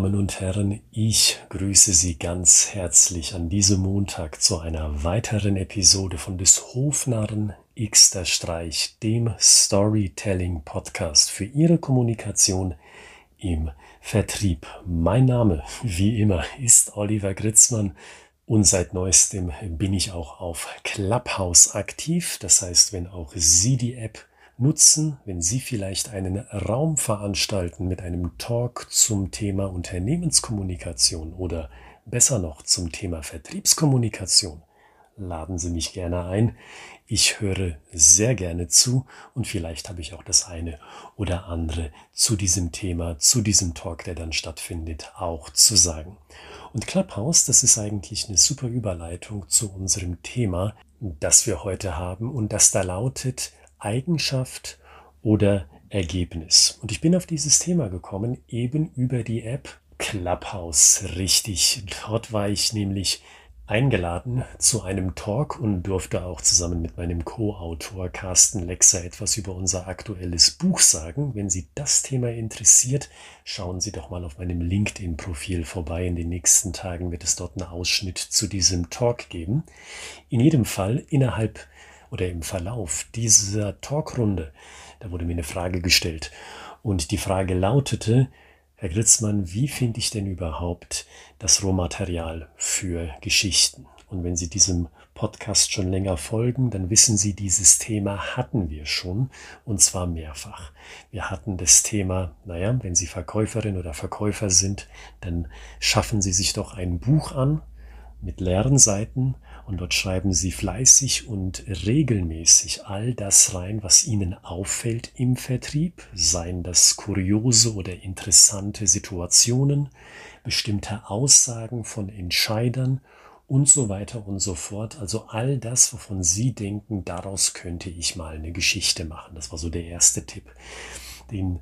Damen und Herren, ich grüße Sie ganz herzlich an diesem Montag zu einer weiteren Episode von des Hofnarren Xter Streich, dem Storytelling Podcast für Ihre Kommunikation im Vertrieb. Mein Name, wie immer, ist Oliver Gritzmann und seit neuestem bin ich auch auf Clubhouse aktiv. Das heißt, wenn auch Sie die App nutzen, wenn Sie vielleicht einen Raum veranstalten mit einem Talk zum Thema Unternehmenskommunikation oder besser noch zum Thema Vertriebskommunikation. Laden Sie mich gerne ein. Ich höre sehr gerne zu und vielleicht habe ich auch das eine oder andere zu diesem Thema, zu diesem Talk, der dann stattfindet, auch zu sagen. Und Clubhouse, das ist eigentlich eine super Überleitung zu unserem Thema, das wir heute haben und das da lautet, Eigenschaft oder Ergebnis. Und ich bin auf dieses Thema gekommen eben über die App Clubhouse. Richtig, dort war ich nämlich eingeladen zu einem Talk und durfte auch zusammen mit meinem Co-Autor Carsten Lexer etwas über unser aktuelles Buch sagen. Wenn Sie das Thema interessiert, schauen Sie doch mal auf meinem LinkedIn-Profil vorbei. In den nächsten Tagen wird es dort einen Ausschnitt zu diesem Talk geben. In jedem Fall innerhalb oder im Verlauf dieser Talkrunde, da wurde mir eine Frage gestellt. Und die Frage lautete, Herr Gritzmann, wie finde ich denn überhaupt das Rohmaterial für Geschichten? Und wenn Sie diesem Podcast schon länger folgen, dann wissen Sie, dieses Thema hatten wir schon und zwar mehrfach. Wir hatten das Thema, naja, wenn Sie Verkäuferin oder Verkäufer sind, dann schaffen Sie sich doch ein Buch an mit leeren Seiten und dort schreiben sie fleißig und regelmäßig all das rein, was ihnen auffällt im Vertrieb, seien das kuriose oder interessante Situationen, bestimmte Aussagen von Entscheidern und so weiter und so fort. Also all das, wovon Sie denken, daraus könnte ich mal eine Geschichte machen. Das war so der erste Tipp. Den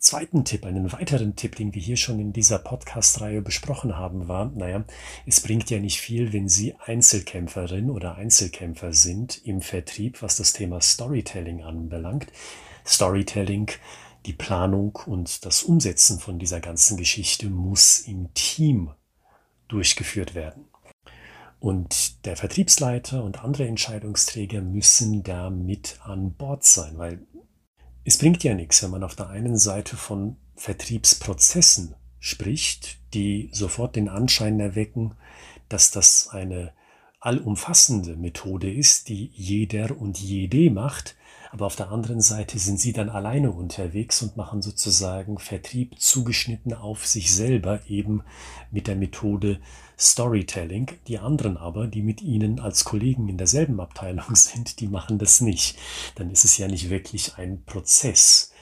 zweiten Tipp, einen weiteren Tipp, den wir hier schon in dieser Podcast-Reihe besprochen haben, war, naja, es bringt ja nicht viel, wenn Sie Einzelkämpferin oder Einzelkämpfer sind im Vertrieb, was das Thema Storytelling anbelangt. Storytelling, die Planung und das Umsetzen von dieser ganzen Geschichte muss im Team durchgeführt werden. Und der Vertriebsleiter und andere Entscheidungsträger müssen da mit an Bord sein, weil es bringt ja nichts, wenn man auf der einen Seite von Vertriebsprozessen spricht, die sofort den Anschein erwecken, dass das eine allumfassende Methode ist, die jeder und jede macht, aber auf der anderen Seite sind sie dann alleine unterwegs und machen sozusagen Vertrieb zugeschnitten auf sich selber eben mit der Methode Storytelling. Die anderen aber, die mit ihnen als Kollegen in derselben Abteilung sind, die machen das nicht. Dann ist es ja nicht wirklich ein Prozess,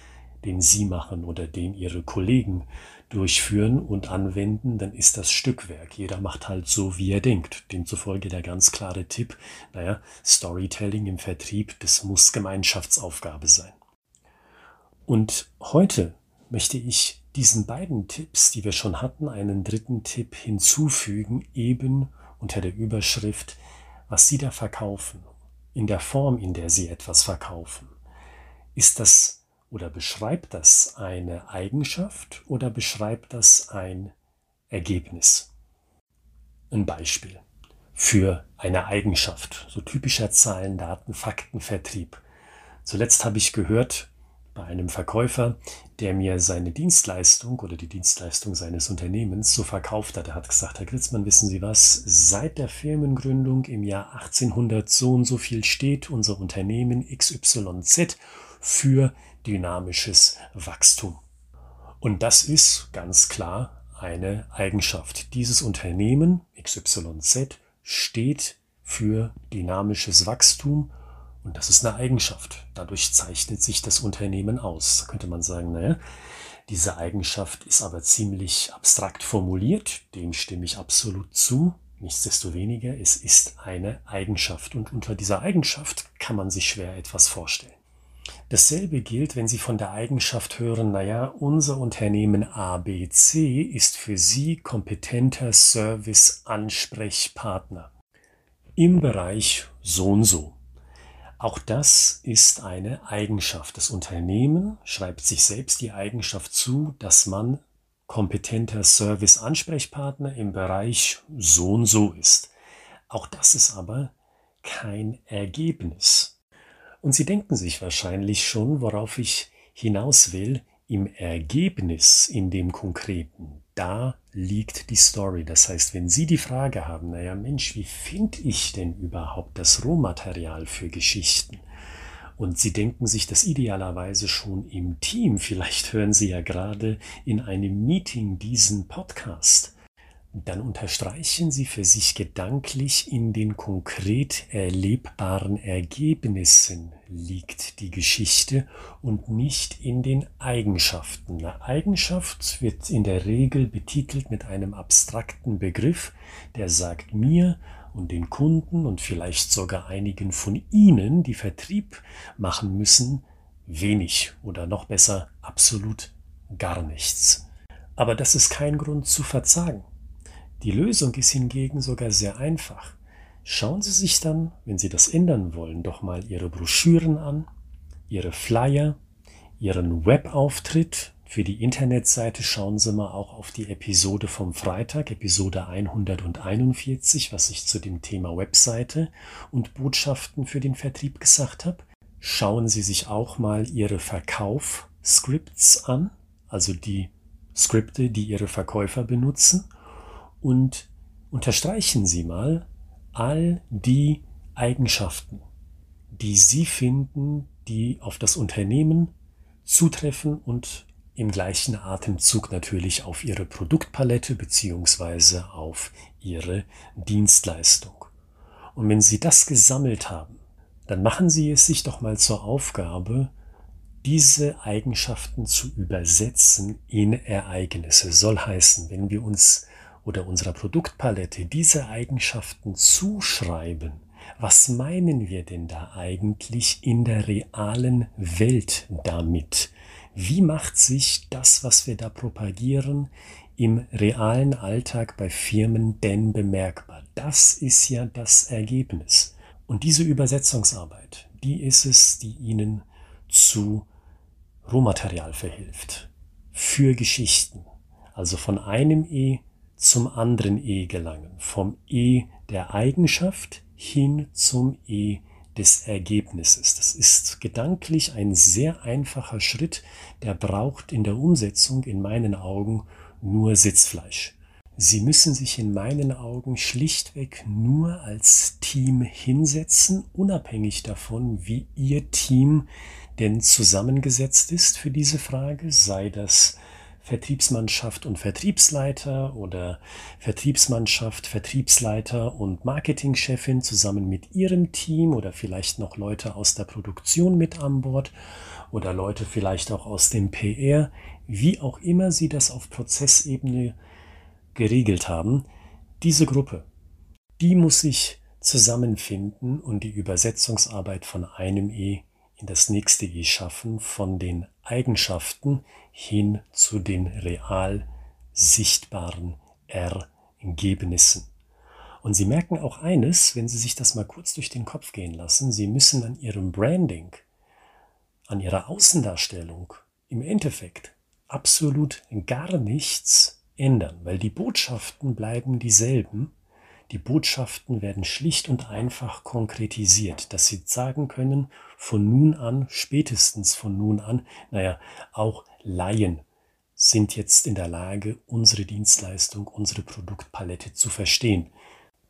den sie machen oder den ihre Kollegen durchführen und anwenden, dann ist das Stückwerk. Jeder macht halt so, wie er denkt. Demzufolge der ganz klare Tipp, naja, Storytelling im Vertrieb, das muss Gemeinschaftsaufgabe sein. Und heute möchte ich diesen beiden Tipps, die wir schon hatten, einen dritten Tipp hinzufügen, eben unter der Überschrift, was Sie da verkaufen, in der Form, in der Sie etwas verkaufen. Ist das oder beschreibt das eine Eigenschaft oder beschreibt das ein Ergebnis? Ein Beispiel für eine Eigenschaft, so typischer Zahlen, Daten, Fakten, Vertrieb. Zuletzt habe ich gehört bei einem Verkäufer, der mir seine Dienstleistung oder die Dienstleistung seines Unternehmens so verkauft hat. Er hat gesagt, Herr Gritzmann, wissen Sie was? Seit der Firmengründung im Jahr 1800 so und so viel steht unser Unternehmen XYZ für dynamisches Wachstum. Und das ist ganz klar eine Eigenschaft. Dieses Unternehmen XYZ steht für dynamisches Wachstum und das ist eine Eigenschaft. Dadurch zeichnet sich das Unternehmen aus. Da könnte man sagen, naja, diese Eigenschaft ist aber ziemlich abstrakt formuliert. Dem stimme ich absolut zu. Nichtsdestoweniger, es ist eine Eigenschaft und unter dieser Eigenschaft kann man sich schwer etwas vorstellen. Dasselbe gilt, wenn Sie von der Eigenschaft hören, naja, unser Unternehmen ABC ist für Sie kompetenter Service-Ansprechpartner im Bereich so und so. Auch das ist eine Eigenschaft. Das Unternehmen schreibt sich selbst die Eigenschaft zu, dass man kompetenter Service-Ansprechpartner im Bereich so und so ist. Auch das ist aber kein Ergebnis. Und Sie denken sich wahrscheinlich schon, worauf ich hinaus will, im Ergebnis, in dem Konkreten, da liegt die Story. Das heißt, wenn Sie die Frage haben, naja Mensch, wie finde ich denn überhaupt das Rohmaterial für Geschichten? Und Sie denken sich das idealerweise schon im Team. Vielleicht hören Sie ja gerade in einem Meeting diesen Podcast. Dann unterstreichen Sie für sich gedanklich, in den konkret erlebbaren Ergebnissen liegt die Geschichte und nicht in den Eigenschaften. Eine Eigenschaft wird in der Regel betitelt mit einem abstrakten Begriff, der sagt mir, und den Kunden und vielleicht sogar einigen von Ihnen, die Vertrieb machen müssen, wenig oder noch besser absolut gar nichts. Aber das ist kein Grund zu verzagen. Die Lösung ist hingegen sogar sehr einfach. Schauen Sie sich dann, wenn Sie das ändern wollen, doch mal Ihre Broschüren an, Ihre Flyer, Ihren Webauftritt, für die Internetseite schauen Sie mal auch auf die Episode vom Freitag, Episode 141, was ich zu dem Thema Webseite und Botschaften für den Vertrieb gesagt habe. Schauen Sie sich auch mal Ihre Verkauf-Scripts an, also die Skripte, die Ihre Verkäufer benutzen und unterstreichen Sie mal all die Eigenschaften, die Sie finden, die auf das Unternehmen zutreffen und im gleichen Atemzug natürlich auf ihre Produktpalette beziehungsweise auf ihre Dienstleistung. Und wenn Sie das gesammelt haben, dann machen Sie es sich doch mal zur Aufgabe, diese Eigenschaften zu übersetzen in Ereignisse. Soll heißen, wenn wir uns oder unserer Produktpalette diese Eigenschaften zuschreiben, was meinen wir denn da eigentlich in der realen Welt damit? Wie macht sich das, was wir da propagieren, im realen Alltag bei Firmen denn bemerkbar? Das ist ja das Ergebnis. Und diese Übersetzungsarbeit, die ist es, die Ihnen zu Rohmaterial verhilft. Für Geschichten. Also von einem E zum anderen E gelangen. Vom E der Eigenschaft hin zum E des Ergebnisses. Das ist gedanklich ein sehr einfacher Schritt, der braucht in der Umsetzung in meinen Augen nur Sitzfleisch. Sie müssen sich in meinen Augen schlichtweg nur als Team hinsetzen, unabhängig davon, wie Ihr Team denn zusammengesetzt ist für diese Frage, sei das Vertriebsmannschaft und Vertriebsleiter oder Vertriebsmannschaft, Vertriebsleiter und Marketingchefin zusammen mit ihrem Team oder vielleicht noch Leute aus der Produktion mit an Bord oder Leute vielleicht auch aus dem PR, wie auch immer sie das auf Prozessebene geregelt haben. Diese Gruppe, die muss sich zusammenfinden und die Übersetzungsarbeit von einem E in das nächste E schaffen, von den Eigenschaften hin zu den real sichtbaren Ergebnissen. Und Sie merken auch eines, wenn Sie sich das mal kurz durch den Kopf gehen lassen, Sie müssen an Ihrem Branding, an Ihrer Außendarstellung im Endeffekt absolut gar nichts ändern, weil die Botschaften bleiben dieselben, die Botschaften werden schlicht und einfach konkretisiert, dass sie sagen können, von nun an, spätestens von nun an, naja, auch Laien sind jetzt in der Lage, unsere Dienstleistung, unsere Produktpalette zu verstehen,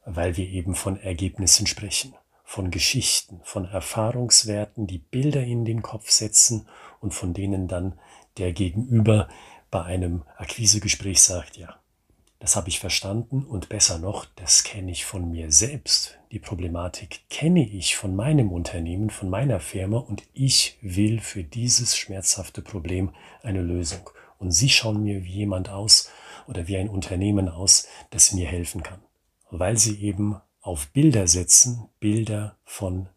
weil wir eben von Ergebnissen sprechen, von Geschichten, von Erfahrungswerten, die Bilder in den Kopf setzen und von denen dann der Gegenüber bei einem Akquisegespräch sagt, ja, das habe ich verstanden und besser noch, das kenne ich von mir selbst. Die Problematik kenne ich von meinem Unternehmen, von meiner Firma und ich will für dieses schmerzhafte Problem eine Lösung. Und Sie schauen mir wie jemand aus oder wie ein Unternehmen aus, das mir helfen kann. Weil Sie eben auf Bilder setzen, Bilder von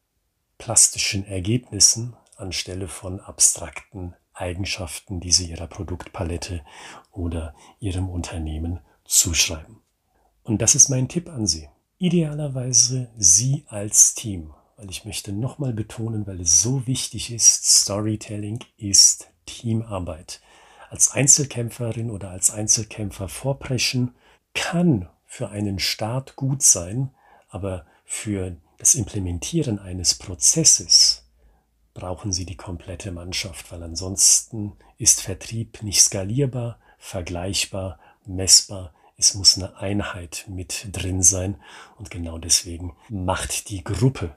plastischen Ergebnissen anstelle von abstrakten Eigenschaften, die Sie Ihrer Produktpalette oder Ihrem Unternehmen zuschreiben. Und das ist mein Tipp an Sie. Idealerweise Sie als Team, weil ich möchte nochmal betonen, weil es so wichtig ist, Storytelling ist Teamarbeit. als Einzelkämpferin oder als Einzelkämpfer vorpreschen, kann für einen Start gut sein, aber für das Implementieren eines Prozesses brauchen Sie die komplette Mannschaft, weil ansonsten ist Vertrieb nicht skalierbar, vergleichbar, messbar. Es muss eine Einheit mit drin sein und genau deswegen macht die Gruppe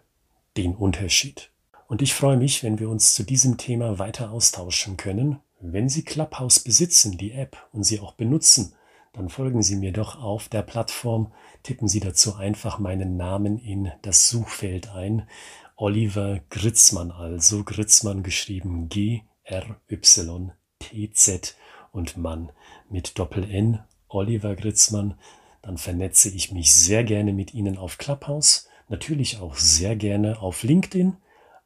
den Unterschied. Und ich freue mich, wenn wir uns zu diesem Thema weiter austauschen können. Wenn Sie Clubhouse besitzen, die App, und sie auch benutzen, dann folgen Sie mir doch auf der Plattform. Tippen Sie dazu einfach meinen Namen in das Suchfeld ein. Oliver Gritzmann also, Gritzmann geschrieben G-R-Y-T-Z und Mann mit Doppel-N, Oliver Gritzmann. Dann vernetze ich mich sehr gerne mit Ihnen auf Clubhouse, natürlich auch sehr gerne auf LinkedIn,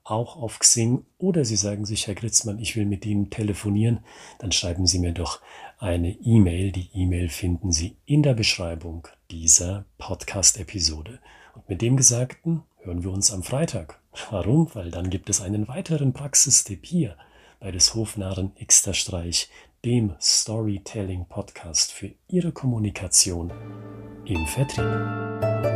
auch auf Xing oder Sie sagen sich, Herr Gritzmann, ich will mit Ihnen telefonieren, dann schreiben Sie mir doch eine E-Mail. Die E-Mail finden Sie in der Beschreibung dieser Podcast-Episode. Und mit dem Gesagten hören wir uns am Freitag. Warum? Weil dann gibt es einen weiteren Praxistipp hier bei des Hofnarren Xter Streich, dem Storytelling Podcast für Ihre Kommunikation im Vertrieb.